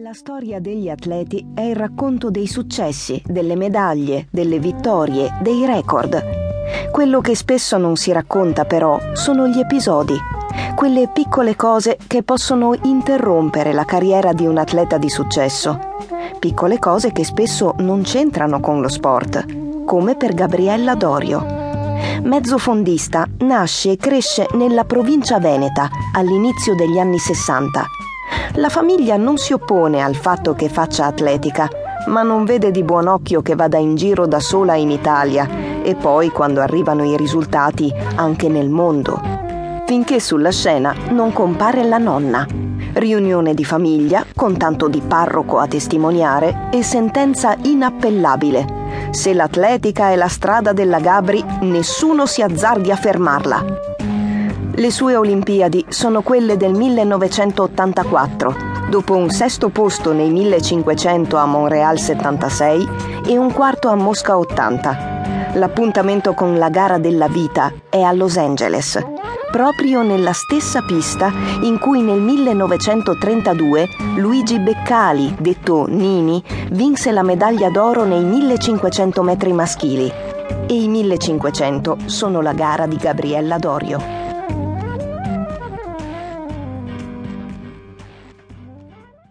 La storia degli atleti è il racconto dei successi, delle medaglie, delle vittorie, dei record. Quello che spesso non si racconta però sono gli episodi, quelle piccole cose che possono interrompere la carriera di un atleta di successo. Piccole cose che spesso non c'entrano con lo sport, come per Gabriella Dorio. Mezzofondista, nasce e cresce nella provincia veneta all'inizio degli anni 60 la famiglia non si oppone al fatto che faccia atletica, ma non vede di buon occhio che vada in giro da sola in Italia e poi, quando arrivano i risultati, anche nel mondo. Finché sulla scena non compare la nonna. Riunione di famiglia, con tanto di parroco a testimoniare, e sentenza inappellabile. Se l'atletica è la strada della Gabri, nessuno si azzardi a fermarla. Le sue Olimpiadi sono quelle del 1984, dopo un sesto posto nei 1500 a Montreal 76 e un quarto a Mosca 80. L'appuntamento con la gara della vita è a Los Angeles, proprio nella stessa pista in cui nel 1932 Luigi Beccali, detto Nini, vinse la medaglia d'oro nei 1500 metri maschili. E i 1500 sono la gara di Gabriella Dorio.